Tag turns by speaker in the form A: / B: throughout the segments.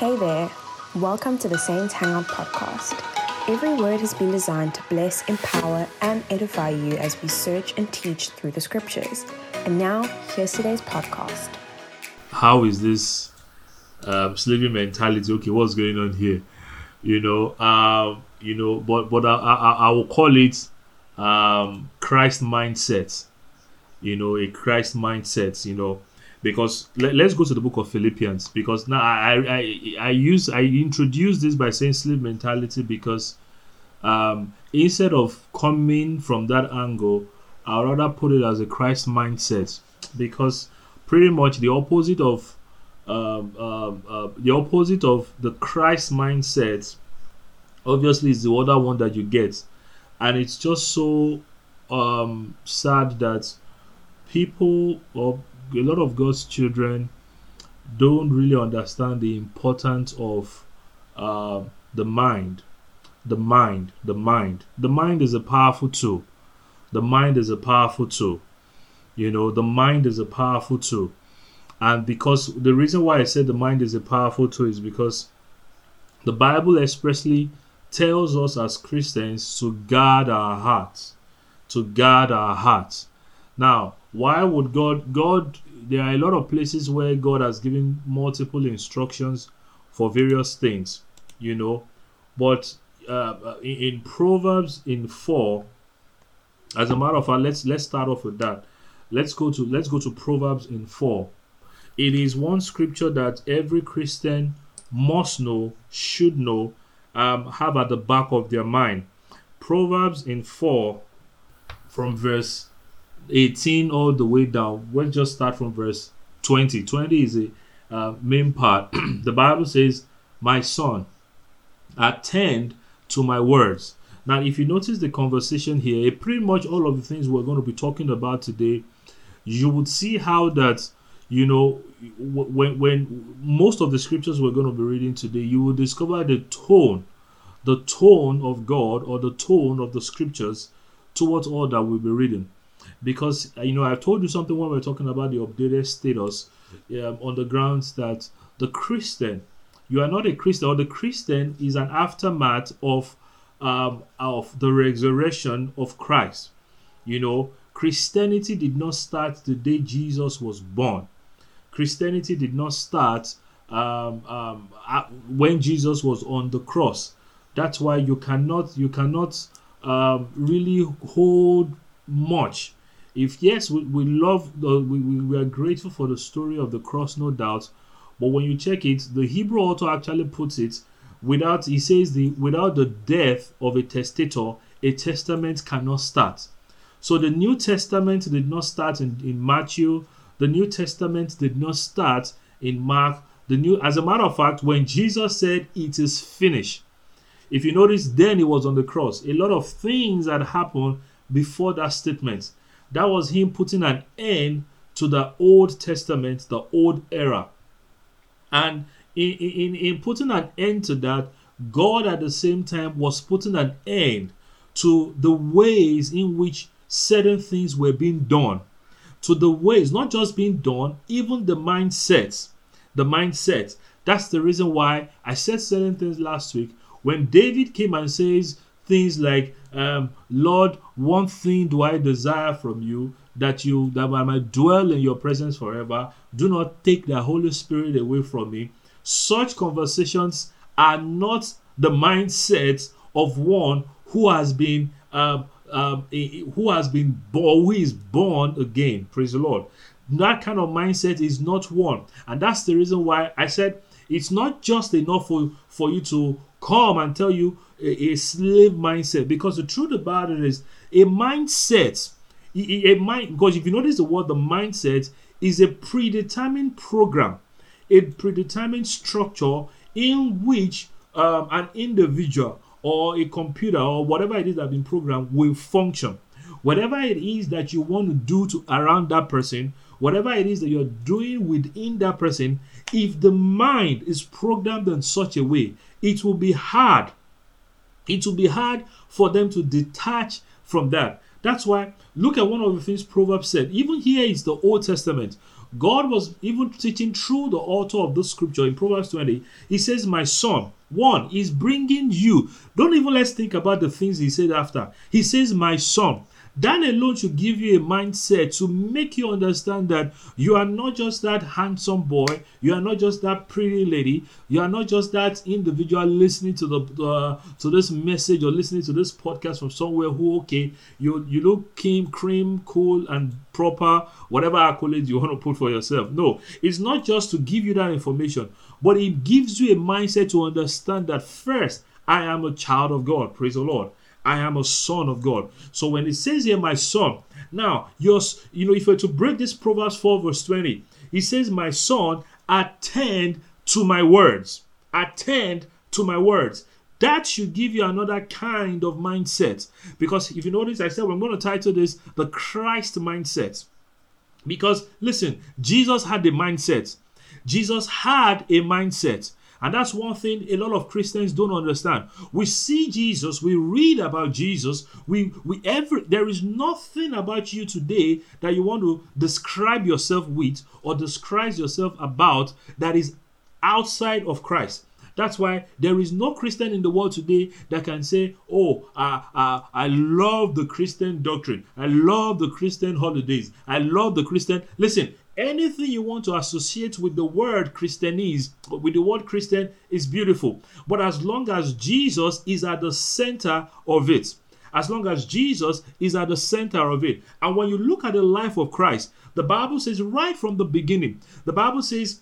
A: Hey there, welcome to the Saints Hangout podcast. Every word has been designed to bless, empower, and edify you as we search and teach through the scriptures. And now, here's today's podcast.
B: How is this um, slavery mentality? Okay, what's going on here? You know, um, you know, but but I, I, I will call it um, Christ mindset. You know, a Christ mindset. You know, because let, us go to the book of Philippians because now I I I use I introduce this by saying slave mentality because um, instead of coming from that angle, I rather put it as a Christ mindset. Because pretty much the opposite of uh, the opposite of the Christ mindset obviously is the other one that you get. And it's just so um, sad that people or a lot of God's children don't really understand the importance of uh, the mind. The mind, the mind. The mind is a powerful tool. The mind is a powerful tool. You know, the mind is a powerful tool. And because the reason why I said the mind is a powerful tool is because the Bible expressly tells us as Christians to guard our hearts. To guard our hearts. Now, why would God God there are a lot of places where God has given multiple instructions for various things, you know. But uh, in, in Proverbs in four, as a matter of fact, let's let's start off with that. Let's go to let's go to Proverbs in four. It is one scripture that every Christian must know, should know, um, have at the back of their mind. Proverbs in four, from verse 18 all the way down. We'll just start from verse 20. 20 is a uh, main part. the Bible says, My son, attend to my words. Now, if you notice the conversation here, pretty much all of the things we're going to be talking about today, you would see how that, you know, when, when most of the scriptures we're going to be reading today, you will discover the tone, the tone of God or the tone of the scriptures towards all that we'll be reading because uh, you know I've told you something when we are talking about the updated status um, on the grounds that the Christian, you are not a Christian, or the Christian is an aftermath of um, of the resurrection of Christ. You know, Christianity did not start the day Jesus was born. Christianity did not start um, um, when Jesus was on the cross. That's why you cannot you cannot um, really hold much if yes, we, we love the we, we are grateful for the story of the cross, no doubt. But when you check it, the Hebrew author actually puts it without he says the without the death of a testator, a testament cannot start. So the New Testament did not start in, in Matthew, the New Testament did not start in Mark. The new as a matter of fact, when Jesus said it is finished, if you notice, then he was on the cross. A lot of things had happened before that statement. That was him putting an end to the Old Testament, the old era. And in, in, in putting an end to that, God at the same time was putting an end to the ways in which certain things were being done. To the ways, not just being done, even the mindsets. The mindset. That's the reason why I said certain things last week. When David came and says things like, um, Lord, one thing do I desire from you that you that I might dwell in your presence forever. Do not take the Holy Spirit away from me. Such conversations are not the mindset of one who has been um, um, who has been born, who is born again. Praise the Lord. That kind of mindset is not one, and that's the reason why I said it's not just enough for for you to come and tell you a, slave mindset. Because the truth about it is a mindset a, a mind because if you notice the word the mindset is a predetermined program a predetermined structure in which um, an individual or a computer or whatever it is that has been programmed will function. Whatever it is that you want to do to around that person whatever it is that you're doing within that person if the mind is programmed in such a way it will be hard it will be hard for them to detach from that. That's why look at one of the things Proverbs said. Even here is the Old Testament. God was even teaching through the author of this scripture in Proverbs 20. He says, My son, one is bringing you. Don't even let's think about the things he said after. He says, My son, that alone should give you a mindset to make you understand that you are not just that handsome boy, you are not just that pretty lady, you are not just that individual listening to the uh, to this message or listening to this podcast from somewhere who okay, you you look cream, cream, cool and proper, whatever accolades you want to put for yourself. No, it's not just to give you that information, but it gives you a mindset to understand that first I am a child of God. Praise the Lord. I am a son of God. So when it says here, my son, now yours, you know, if you're to break this Proverbs 4, verse 20, he says, My son, attend to my words. Attend to my words. That should give you another kind of mindset. Because if you notice, I said I'm going to title this the Christ mindset. Because listen, Jesus had the mindset. Jesus had a mindset. And that's one thing a lot of Christians don't understand. We see Jesus, we read about Jesus, we we every there is nothing about you today that you want to describe yourself with or describe yourself about that is outside of Christ. That's why there is no Christian in the world today that can say, Oh, uh, uh, I love the Christian doctrine. I love the Christian holidays. I love the Christian. Listen, anything you want to associate with the word Christianese, with the word Christian, is beautiful. But as long as Jesus is at the center of it, as long as Jesus is at the center of it. And when you look at the life of Christ, the Bible says right from the beginning, the Bible says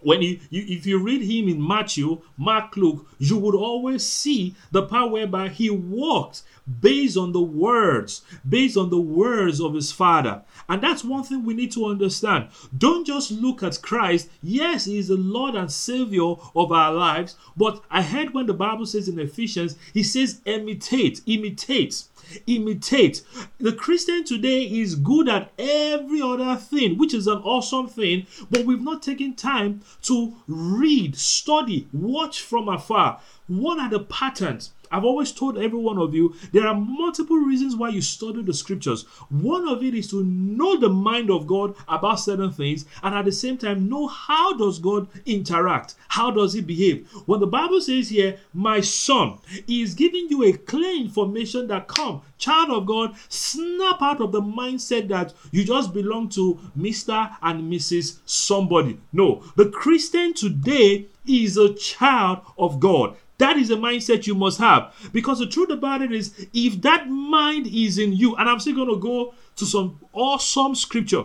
B: when you, you, if you read him in matthew mark luke you would always see the part whereby he walked based on the words based on the words of his father. And that's one thing we need to understand. Don't just look at christ. Yes he is the lord and savior of our lives but i heard when the bible says in ephesians he says imitate imitate imitate. The Christian today is good at every other thing, which is an awesome thing, but we've not taken time to read, study, watch from afar. What are the patterns? I've always told every one of you there are multiple reasons why you study the scriptures. One of it is to know the mind of God about certain things and at the same time know how does God interact? How does he behave? When the Bible says here, my son, he is giving you a clear information that come, child of God, snap out of the mindset that you just belong to Mr. and Mrs. somebody. No, the Christian today is a child of God. That is a mindset you must have. Because the truth about it is, if that mind is in you, and I'm still going to go to some awesome scripture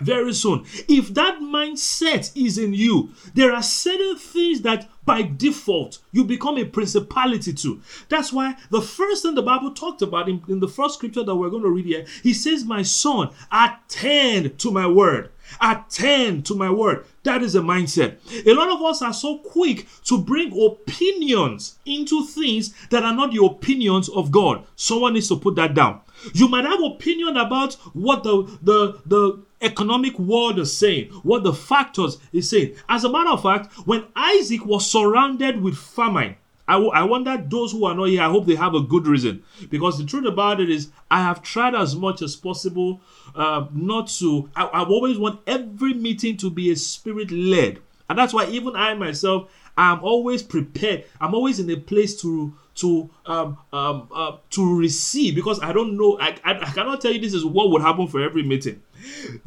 B: very soon. If that mindset is in you, there are certain things that by default you become a principality to. That's why the first thing the Bible talked about in, in the first scripture that we're going to read here, he says, My son, attend to my word. Attend to my word. That is a mindset. A lot of us are so quick to bring opinions into things that are not the opinions of God. Someone needs to put that down. You might have opinion about what the the the economic world is saying, what the factors is saying. As a matter of fact, when Isaac was surrounded with famine, I, w- I wonder those who are not here, I hope they have a good reason. Because the truth about it is, I have tried as much as possible uh, not to, I, I always want every meeting to be a spirit led. And that's why even I myself, I'm always prepared. I'm always in a place to to um, um, uh, to receive because I don't know. I, I, I cannot tell you this is what would happen for every meeting.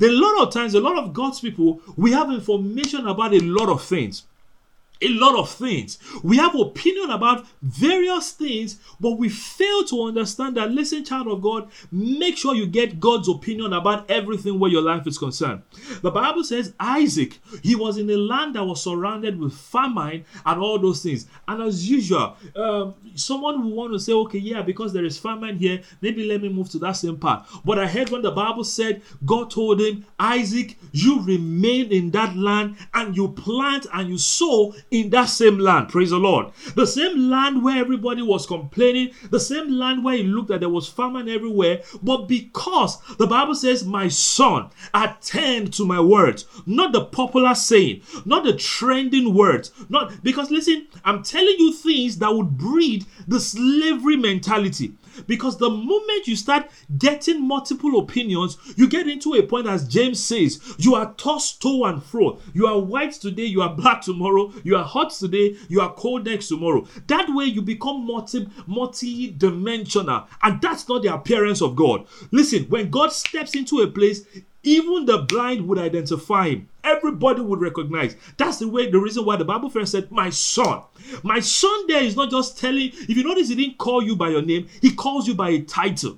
B: A lot of times, a lot of God's people, we have information about a lot of things a lot of things. We have opinion about various things, but we fail to understand that listen, child of God, make sure you get God's opinion about everything where your life is concerned. The Bible says Isaac, he was in a land that was surrounded with famine and all those things. And as usual, um, someone will want to say, okay, yeah, because there is famine here, maybe let me move to that same part. But I heard when the Bible said, God told him, Isaac, you remain in that land and you plant and you sow in that same land. Praise the Lord. The same land where everybody was complaining, the same land where it looked that there was famine everywhere. But because the Bible says, My son, attend to my words, not the popular saying, not the trending words, not because listen, I'm telling you things that would breed the slavery mentality. Because the moment you start getting multiple opinions, you get into a point, as James says, you are tossed to and fro. You are white today, you are black tomorrow, you are hot today, you are cold next tomorrow. That way you become multi multi-dimensional, and that's not the appearance of God. Listen, when God steps into a place, even the blind would identify him. Everybody would recognize. That's the way, the reason why the Bible first said, My son. My son there is not just telling, if you notice, he didn't call you by your name, he calls you by a title.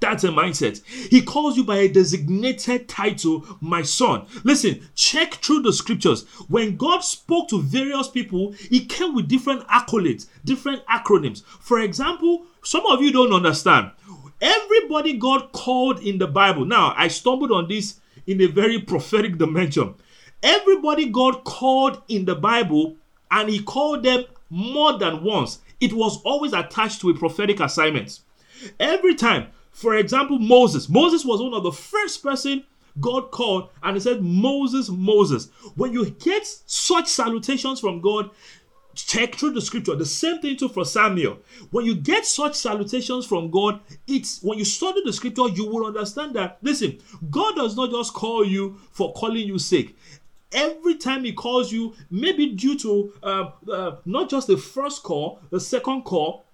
B: That's a mindset. He calls you by a designated title, my son. Listen, check through the scriptures. When God spoke to various people, he came with different accolades, different acronyms. For example, some of you don't understand. Everybody God called in the Bible. Now, I stumbled on this in a very prophetic dimension. Everybody God called in the Bible, and He called them more than once. It was always attached to a prophetic assignment. Every time, for example, Moses. Moses was one of the first person God called, and He said, Moses, Moses. When you get such salutations from God, check through the scripture. The same thing too for Samuel. When you get such salutations from God, it's when you study the scripture, you will understand that. Listen, God does not just call you for calling you sick. Every time He calls you, maybe due to uh, uh, not just the first call, the second call,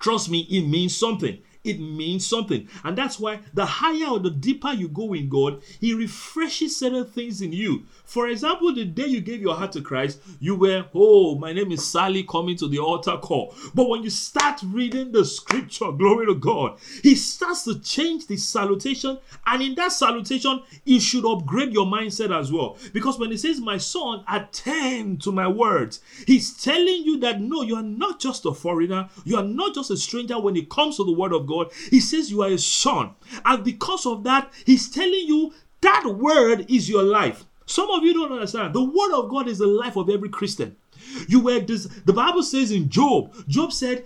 B: trust me, it means something it means something. And that's why the higher or the deeper you go in God, He refreshes certain things in you. For example, the day you gave your heart to Christ, you were, oh, my name is Sally coming to the altar call. But when you start reading the scripture, glory to God, He starts to change the salutation. And in that salutation, He should upgrade your mindset as well. Because when He says, My son, attend to my words, He's telling you that no, you are not just a foreigner, you are not just a stranger when it comes to the word of God God, He says you are a son. And because of that, He's telling you that word is your life. Some of you don't understand. The word of God is the life of every Christian. You were this, the Bible says in Job, Job said,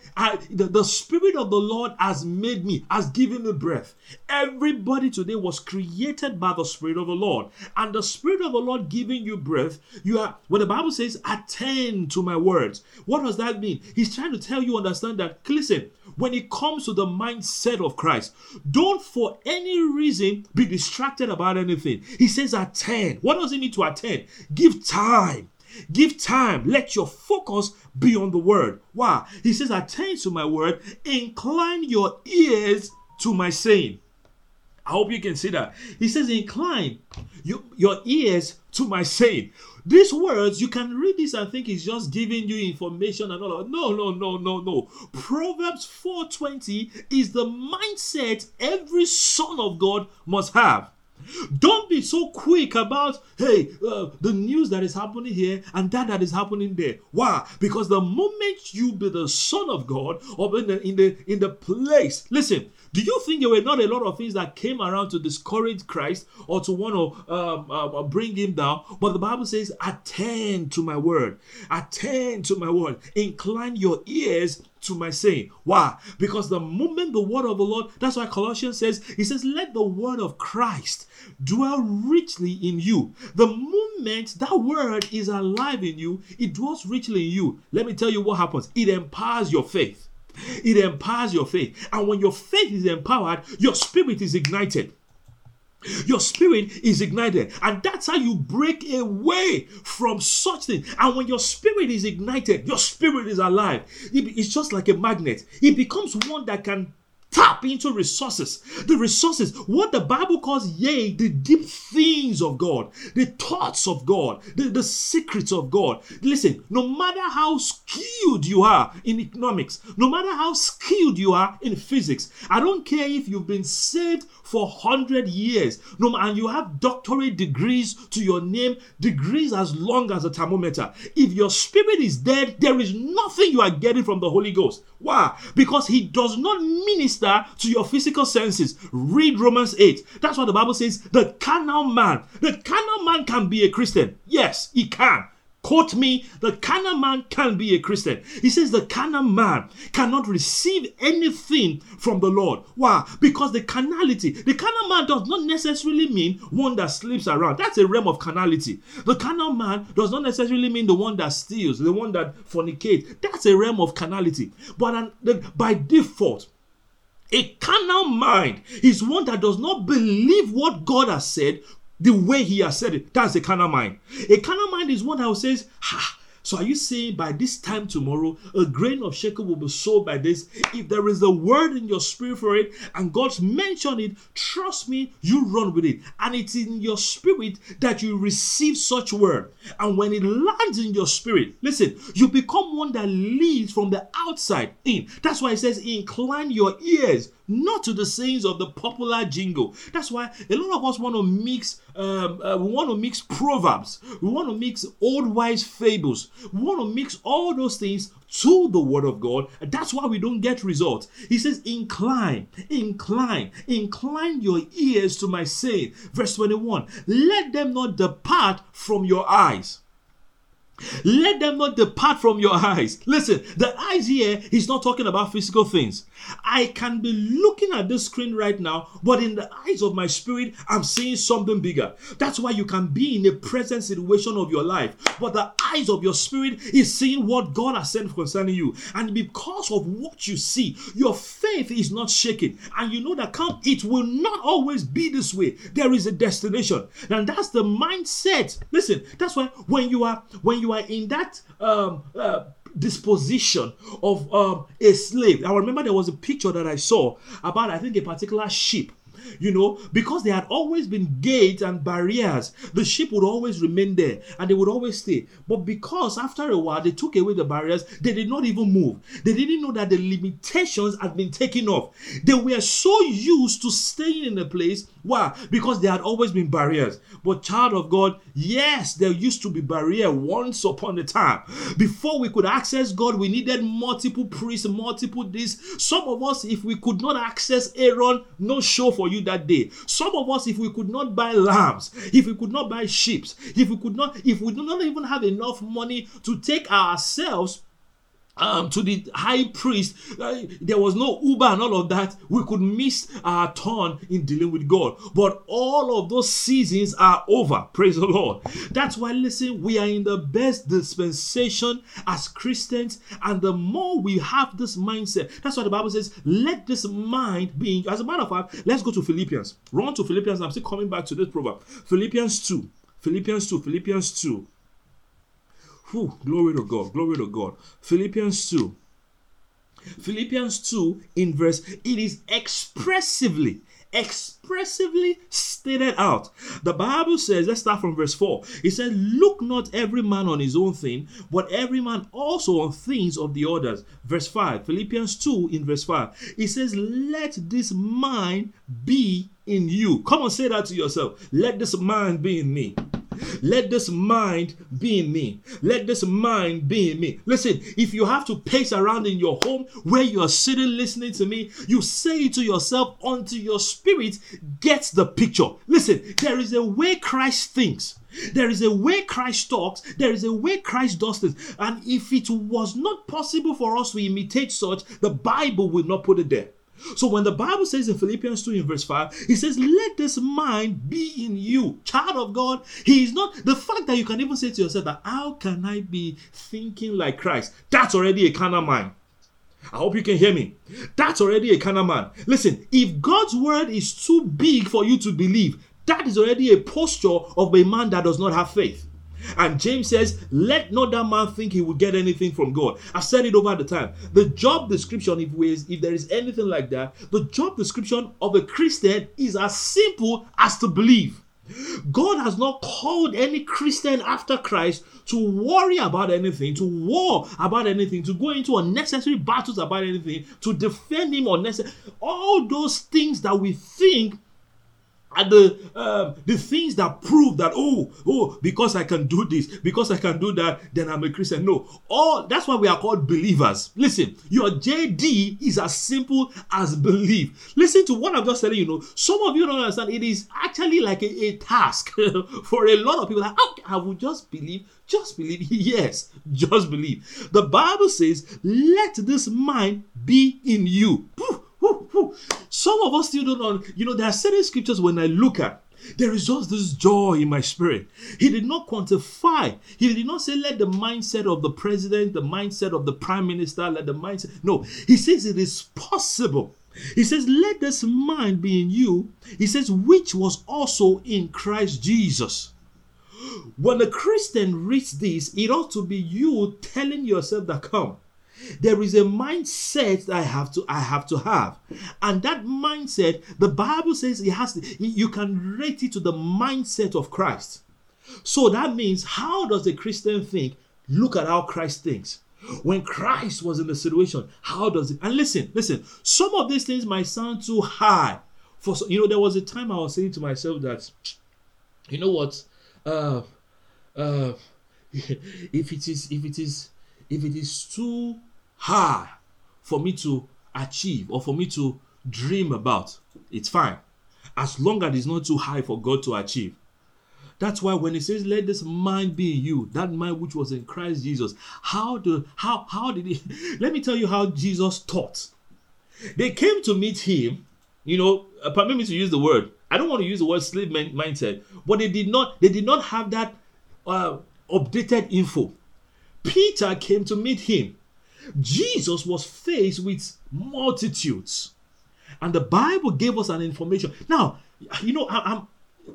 B: the, the Spirit of the Lord has made me, has given me breath. Everybody today was created by the Spirit of the Lord. And the Spirit of the Lord giving you breath, you are, when the Bible says, attend to my words, what does that mean? He's trying to tell you, understand that, listen, when it comes to the mindset of Christ, don't for any reason be distracted about anything. He says, attend. What does it mean to attend? Give time Give time. Let your focus be on the word. Why? He says, Attend to my word, incline your ears to my saying. I hope you can see that. He says, Incline you, your ears to my saying. These words, you can read this and think he's just giving you information and all of No, no, no, no, no. Proverbs 4:20 is the mindset every son of God must have. Don't be so quick about, hey, uh, the news that is happening here and that that is happening there. Why? Because the moment you be the son of God or in the in the in the place, listen. Do you think there were not a lot of things that came around to discourage Christ or to want to um, uh, bring him down? But the Bible says, "Attend to my word. Attend to my word. Incline your ears to my saying. Why? Because the moment the word of the Lord, that's why Colossians says, He says, Let the word of Christ dwell richly in you. The moment that word is alive in you, it dwells richly in you. Let me tell you what happens it empowers your faith. It empowers your faith. And when your faith is empowered, your spirit is ignited. Your spirit is ignited, and that's how you break away from such things. And when your spirit is ignited, your spirit is alive. It's just like a magnet, it becomes one that can tap into resources. The resources, what the Bible calls, yea, the deep things of God, the thoughts of God, the, the secrets of God. Listen, no matter how skilled you are in economics, no matter how skilled you are in physics, I don't care if you've been saved for 100 years, no, and you have doctorate degrees to your name, degrees as long as a thermometer. If your spirit is dead, there is nothing you are getting from the Holy Ghost. Why? Because He does not minister to your physical senses. Read Romans 8. That's what the Bible says. The carnal man, the carnal man can be a Christian. Yes, he can. Quote me, the carnal man can be a Christian. He says the carnal man cannot receive anything from the Lord. Why? Because the carnality, the carnal man does not necessarily mean one that sleeps around. That's a realm of carnality. The carnal man does not necessarily mean the one that steals, the one that fornicates. That's a realm of carnality. But by default, A carnal mind is one that does not believe what God has said the way He has said it. That's a carnal mind. A carnal mind is one that says, Ha, so are you saying by this time tomorrow, a grain of shekel will be sold by this? If there is a word in your spirit for it and God's mentioned it, trust me, you run with it. And it's in your spirit that you receive such word. And when it lands in your spirit, listen, you become one that leads from the outside in. That's why it says, incline your ears not to the sayings of the popular jingle. That's why a lot of us want to mix, um, uh, we want to mix proverbs, we want to mix old wise fables, we want to mix all those things to the word of God. That's why we don't get results. He says, Incline, incline, incline your ears to my saying. Verse 21 Let them not depart from your eyes. Let them not depart from your eyes. Listen, the eyes here, he's not talking about physical things. I can be looking at this screen right now, but in the eyes of my spirit, I'm seeing something bigger. That's why you can be in a present situation of your life, but the eyes of your spirit is seeing what God has sent concerning you. And because of what you see, your faith is not shaken. And you know that come, it will not always be this way. There is a destination. And that's the mindset. Listen, that's why when you are when you are in that um uh, disposition of um, a slave. I remember there was a picture that I saw about, I think, a particular sheep you know, because there had always been gates and barriers, the sheep would always remain there and they would always stay. But because after a while they took away the barriers, they did not even move. They didn't know that the limitations had been taken off. They were so used to staying in a place. Why? Because there had always been barriers. But child of God, yes, there used to be barrier once upon a time. Before we could access God, we needed multiple priests, multiple this. Some of us, if we could not access Aaron, no show for you you that day. Some of us, if we could not buy lambs, if we could not buy sheep, if we could not, if we do not even have enough money to take ourselves um, to the high priest, uh, there was no Uber and all of that. We could miss our turn in dealing with God. But all of those seasons are over. Praise the Lord. That's why, listen, we are in the best dispensation as Christians. And the more we have this mindset, that's why the Bible says, let this mind be. As a matter of fact, let's go to Philippians. Run to Philippians. I'm still coming back to this proverb. Philippians 2. Philippians 2. Philippians 2. Whew, glory to God, glory to God. Philippians 2. Philippians 2 in verse, it is expressively, expressively stated out. The Bible says, let's start from verse 4. It says, Look not every man on his own thing, but every man also on things of the others. Verse 5, Philippians 2 in verse 5. It says, Let this mind be in you. Come on, say that to yourself. Let this mind be in me. Let this mind be in me. Let this mind be in me. Listen, if you have to pace around in your home where you are sitting listening to me, you say to yourself until your spirit gets the picture. Listen, there is a way Christ thinks. There is a way Christ talks. There is a way Christ does things. And if it was not possible for us to imitate such, the Bible will not put it there. So when the Bible says in Philippians 2 in verse 5, it says, Let this mind be in you. Child of God, He is not the fact that you can even say to yourself that how can I be thinking like Christ? That's already a carnal mind. I hope you can hear me. That's already a carnal man. Listen, if God's word is too big for you to believe, that is already a posture of a man that does not have faith. And James says, Let not that man think he will get anything from God. I've said it over the time. The job description, if, we, if there is anything like that, the job description of a Christian is as simple as to believe. God has not called any Christian after Christ to worry about anything, to war about anything, to go into unnecessary battles about anything, to defend Him unnecessary. All those things that we think and the um, the things that prove that oh oh because I can do this because I can do that then I'm a Christian. No, all that's why we are called believers. Listen, your JD is as simple as believe. Listen to what I'm just telling you. Know some of you don't understand. It is actually like a, a task for a lot of people. Like, okay, I will just believe. Just believe. Yes, just believe. The Bible says, "Let this mind be in you." Some of us still don't know. You know, there are certain scriptures when I look at, there is just this joy in my spirit. He did not quantify. He did not say, let the mindset of the president, the mindset of the prime minister, let the mindset. No, he says it is possible He says, Let this mind be in you. He says, which was also in Christ Jesus. When a Christian reads this, it ought to be you telling yourself that come. There is a mindset I have to I have to have, and that mindset, the Bible says it has. To, you can rate it to the mindset of Christ. So that means, how does a Christian think? Look at how Christ thinks. When Christ was in the situation, how does it? And listen, listen. Some of these things might sound too high. For you know, there was a time I was saying to myself that, you know what, uh, uh, if it is, if it is, if it is too high for me to achieve or for me to dream about, it's fine, as long as it's not too high for God to achieve. That's why when it says, "Let this mind be in you," that mind which was in Christ Jesus. How do how how did he? Let me tell you how Jesus taught. They came to meet him. You know, uh, permit me to use the word. I don't want to use the word slave mindset, but they did not. They did not have that uh, updated info. Peter came to meet him. Jesus was faced with multitudes, and the Bible gave us an information. Now, you know, I, I'm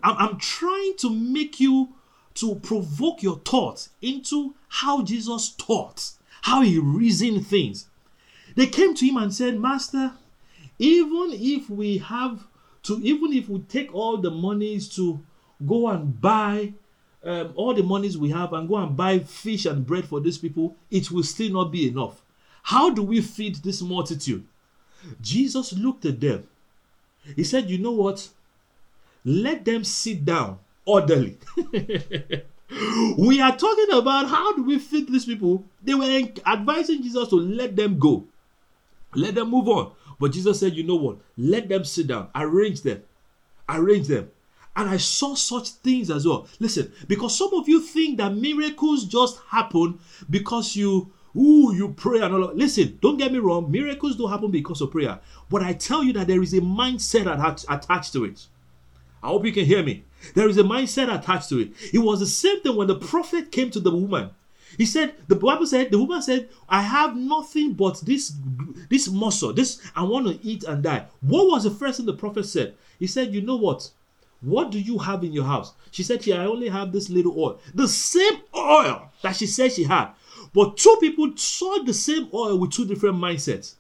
B: I'm trying to make you to provoke your thoughts into how Jesus taught, how he reasoned things. They came to him and said, Master, even if we have to, even if we take all the monies to go and buy um, all the monies we have and go and buy fish and bread for these people, it will still not be enough. How do we feed this multitude? Jesus looked at them. He said, You know what? let them sit down orderly. we are talking about how do we feed these people. They were advising Jesus to let them go, let them move on. But Jesus said, You know what? Let them sit down, arrange them, arrange them. And I saw such things as well. Listen, because some of you think that miracles just happen because you Ooh, you pray and all. Of, listen, don't get me wrong. Miracles don't happen because of prayer. But I tell you that there is a mindset attached to it. I hope you can hear me. There is a mindset attached to it. It was the same thing when the prophet came to the woman. He said, the Bible said, the woman said, I have nothing but this this muscle. This I want to eat and die. What was the first thing the prophet said? He said, You know what? What do you have in your house? She said, Yeah, I only have this little oil. The same oil that she said she had. But two people saw the same oil with two different mindsets.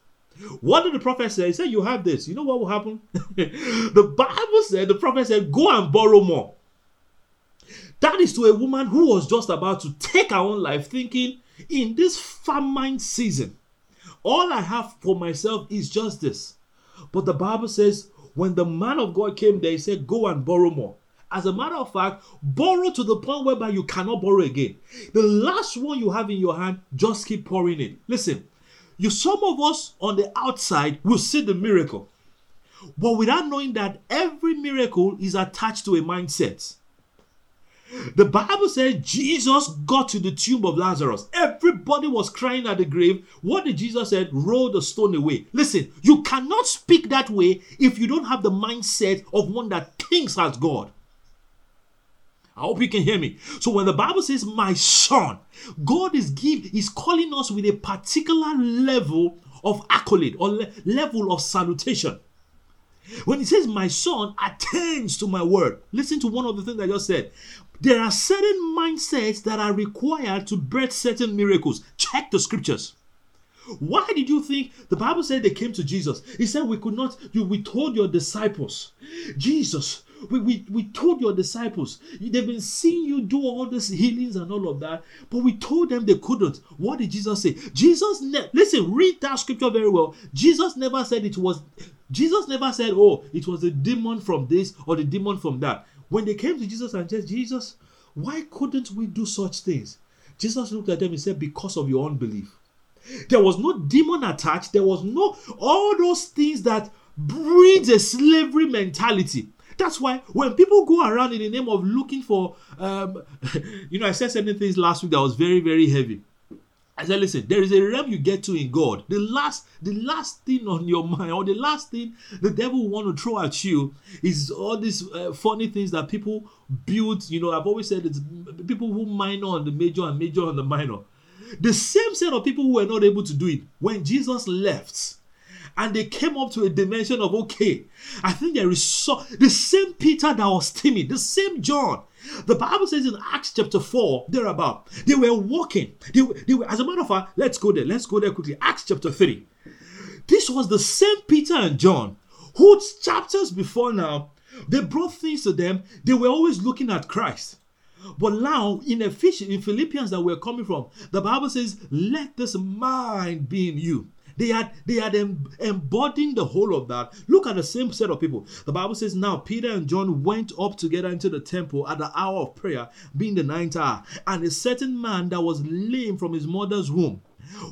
B: What did the prophet say? He said, You have this. You know what will happen? the Bible said, the prophet said, Go and borrow more. That is to a woman who was just about to take her own life, thinking, In this famine season, all I have for myself is just this. But the Bible says, when the man of God came there, he said, Go and borrow more. As a matter of fact, borrow to the point whereby you cannot borrow again. The last one you have in your hand, just keep pouring it. Listen, you some of us on the outside will see the miracle, but without knowing that every miracle is attached to a mindset. The Bible says Jesus got to the tomb of Lazarus. Everybody was crying at the grave. What did Jesus say? Roll the stone away. Listen, you cannot speak that way if you don't have the mindset of one that thinks as God. I hope you can hear me. So when the Bible says my son, God is give is calling us with a particular level of accolade or le- level of salutation. When he says my son attends to my word, listen to one of the things I just said. There are certain mindsets that are required to birth certain miracles. Check the scriptures. Why did you think the Bible said they came to Jesus? He said, We could not, you we told your disciples, Jesus, we, we, we told your disciples, they've been seeing you do all these healings and all of that, but we told them they couldn't. What did Jesus say? Jesus, ne- listen, read that scripture very well. Jesus never said it was, Jesus never said, oh, it was a demon from this or the demon from that. When they came to Jesus and said, Jesus, why couldn't we do such things? Jesus looked at them and said, because of your unbelief. There was no demon attached. There was no all those things that breeds a slavery mentality. That's why when people go around in the name of looking for, um, you know, I said certain things last week that was very, very heavy. I said, listen, there is a realm you get to in God. The last, the last thing on your mind, or the last thing the devil want to throw at you is all these uh, funny things that people build. You know, I've always said it's people who minor on the major and major on the minor. The same set of people who were not able to do it when Jesus left and they came up to a dimension of okay, I think there is so the same Peter that was timid, the same John. The Bible says in Acts chapter 4, thereabout, they were walking. They, they were, as a matter of fact, let's go there. Let's go there quickly. Acts chapter 3. This was the same Peter and John who chapters before now they brought things to them. They were always looking at Christ. But now in Ephesians, in Philippians that we're coming from, the Bible says, "Let this mind be in you." They had they em- embodying the whole of that. Look at the same set of people. The Bible says, "Now Peter and John went up together into the temple at the hour of prayer, being the ninth hour, and a certain man that was lame from his mother's womb."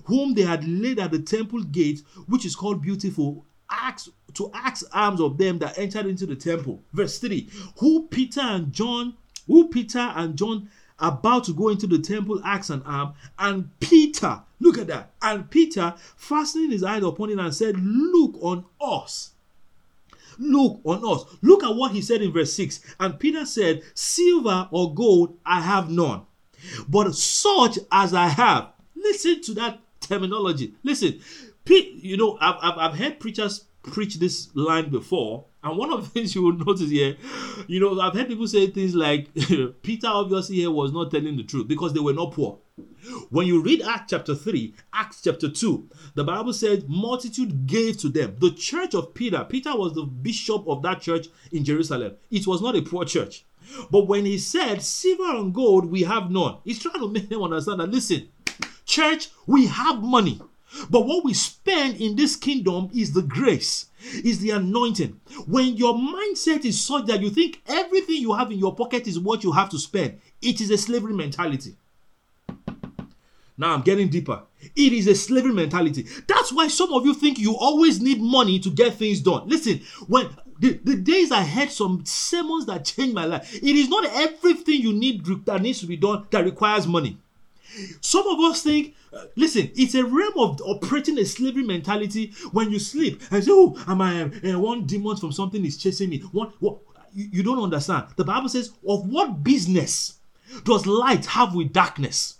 B: Whom they had laid at the temple gate, which is called Beautiful, asked to ask alms of them that entered into the temple. Verse 3 Who Peter and John, who Peter and John about to go into the temple axe and arm, and Peter, look at that, and Peter fastening his eyes upon it and said, Look on us. Look on us. Look at what he said in verse 6. And Peter said, Silver or gold I have none, but such as I have. Listen to that terminology. Listen, you know, I've, I've, I've heard preachers preached this line before, and one of the things you will notice here, you know, I've heard people say things like Peter obviously here was not telling the truth because they were not poor. When you read Acts chapter 3, Acts chapter 2, the Bible said multitude gave to them. The church of Peter, Peter was the bishop of that church in Jerusalem. It was not a poor church. But when he said, Silver and gold we have none, he's trying to make them understand that listen, church, we have money. But what we spend in this kingdom is the grace, is the anointing. When your mindset is such that you think everything you have in your pocket is what you have to spend, it is a slavery mentality. Now I'm getting deeper. It is a slavery mentality. That's why some of you think you always need money to get things done. Listen, when the, the days I heard some sermons that changed my life, it is not everything you need that needs to be done that requires money. Some of us think, uh, listen, it's a realm of operating a slavery mentality when you sleep and say, Oh, am I uh, one demon from something is chasing me? One, what? You, you don't understand. The Bible says, Of what business does light have with darkness?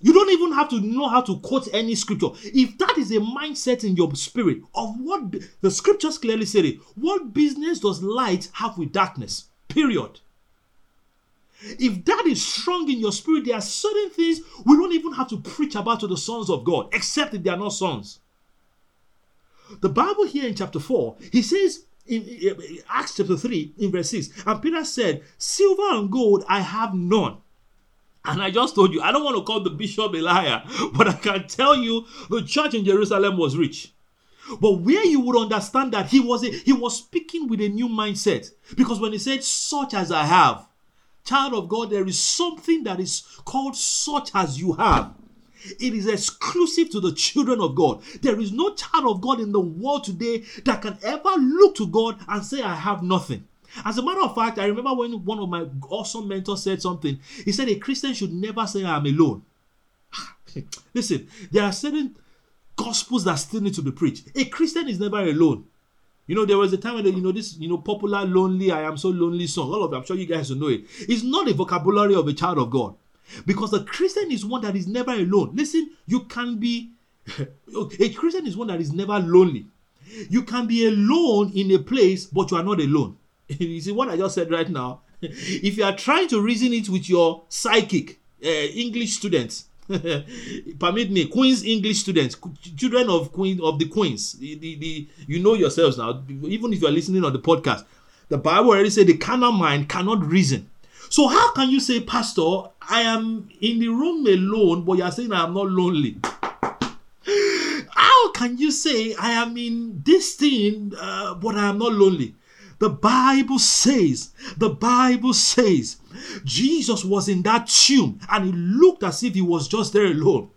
B: You don't even have to know how to quote any scripture. If that is a mindset in your spirit of what the scriptures clearly say it, what business does light have with darkness? Period. If that is strong in your spirit, there are certain things we don't even have to preach about to the sons of God, except if they are not sons. The Bible here in chapter 4, he says in Acts chapter 3, in verse 6, and Peter said, Silver and gold I have none. And I just told you, I don't want to call the bishop a liar, but I can tell you the church in Jerusalem was rich. But where you would understand that he was a, he was speaking with a new mindset. Because when he said, such as I have, child of God, there is something that is called such as you have. It is exclusive to the children of God. There is no child of God in the world today that can ever look to God and say, I have nothing. As a matter of fact, I remember when one of my awesome mentors said something. He said, A Christian should never say, I'm alone. Listen, there are certain gospels that still need to be preached. A Christian is never alone. You know, there was a time when, you know, this, you know, popular lonely, I am so lonely song. All of them, I'm sure you guys know it. It's not a vocabulary of a child of God. Because a Christian is one that is never alone. Listen, you can be, a Christian is one that is never lonely. You can be alone in a place, but you are not alone. you see what I just said right now? if you are trying to reason it with your psychic, uh, English students, permit me queens english students children of queen of the queens the, the, the you know yourselves now even if you are listening on the podcast the bible already said the carnal mind cannot reason. So how can you say pastor i am in the room alone but you are saying i am not lonely how can you say i am in this thing uh, but i am not lonely the Bible says, the Bible says, Jesus was in that tomb and he looked as if he was just there alone.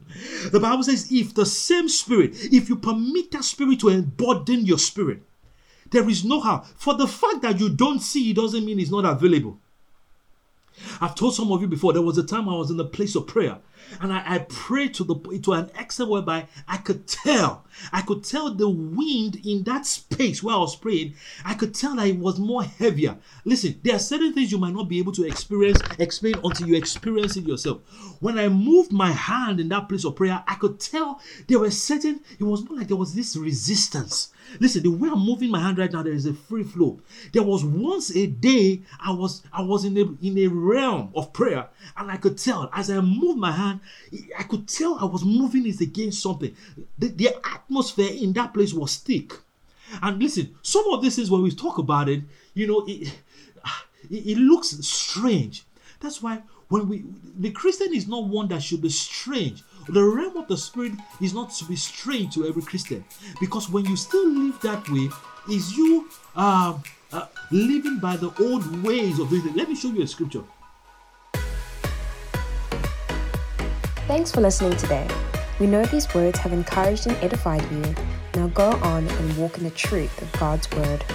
B: The Bible says, if the same spirit, if you permit that spirit to embody your spirit, there is no how. For the fact that you don't see it doesn't mean it's not available. I've told some of you before, there was a time I was in a place of prayer and I, I prayed to the to an extent whereby I could tell, I could tell the wind in that space where I was praying, I could tell that it was more heavier. Listen, there are certain things you might not be able to experience, explain until you experience it yourself. When I moved my hand in that place of prayer, I could tell there were certain, it was not like there was this resistance. Listen, the way I'm moving my hand right now, there is a free flow. There was once a day I was I was in a in a realm of prayer, and I could tell as I moved my hand, I could tell I was moving it against something. The, the atmosphere in that place was thick. And listen, some of this is when we talk about it, you know, it, it, it looks strange. That's why when we the Christian is not one that should be strange. The realm of the spirit is not to be strange to every Christian. Because when you still live that way, is you uh, uh, living by the old ways of doing. Let me show you a scripture.
A: Thanks for listening today. We know these words have encouraged and edified you. Now go on and walk in the truth of God's word.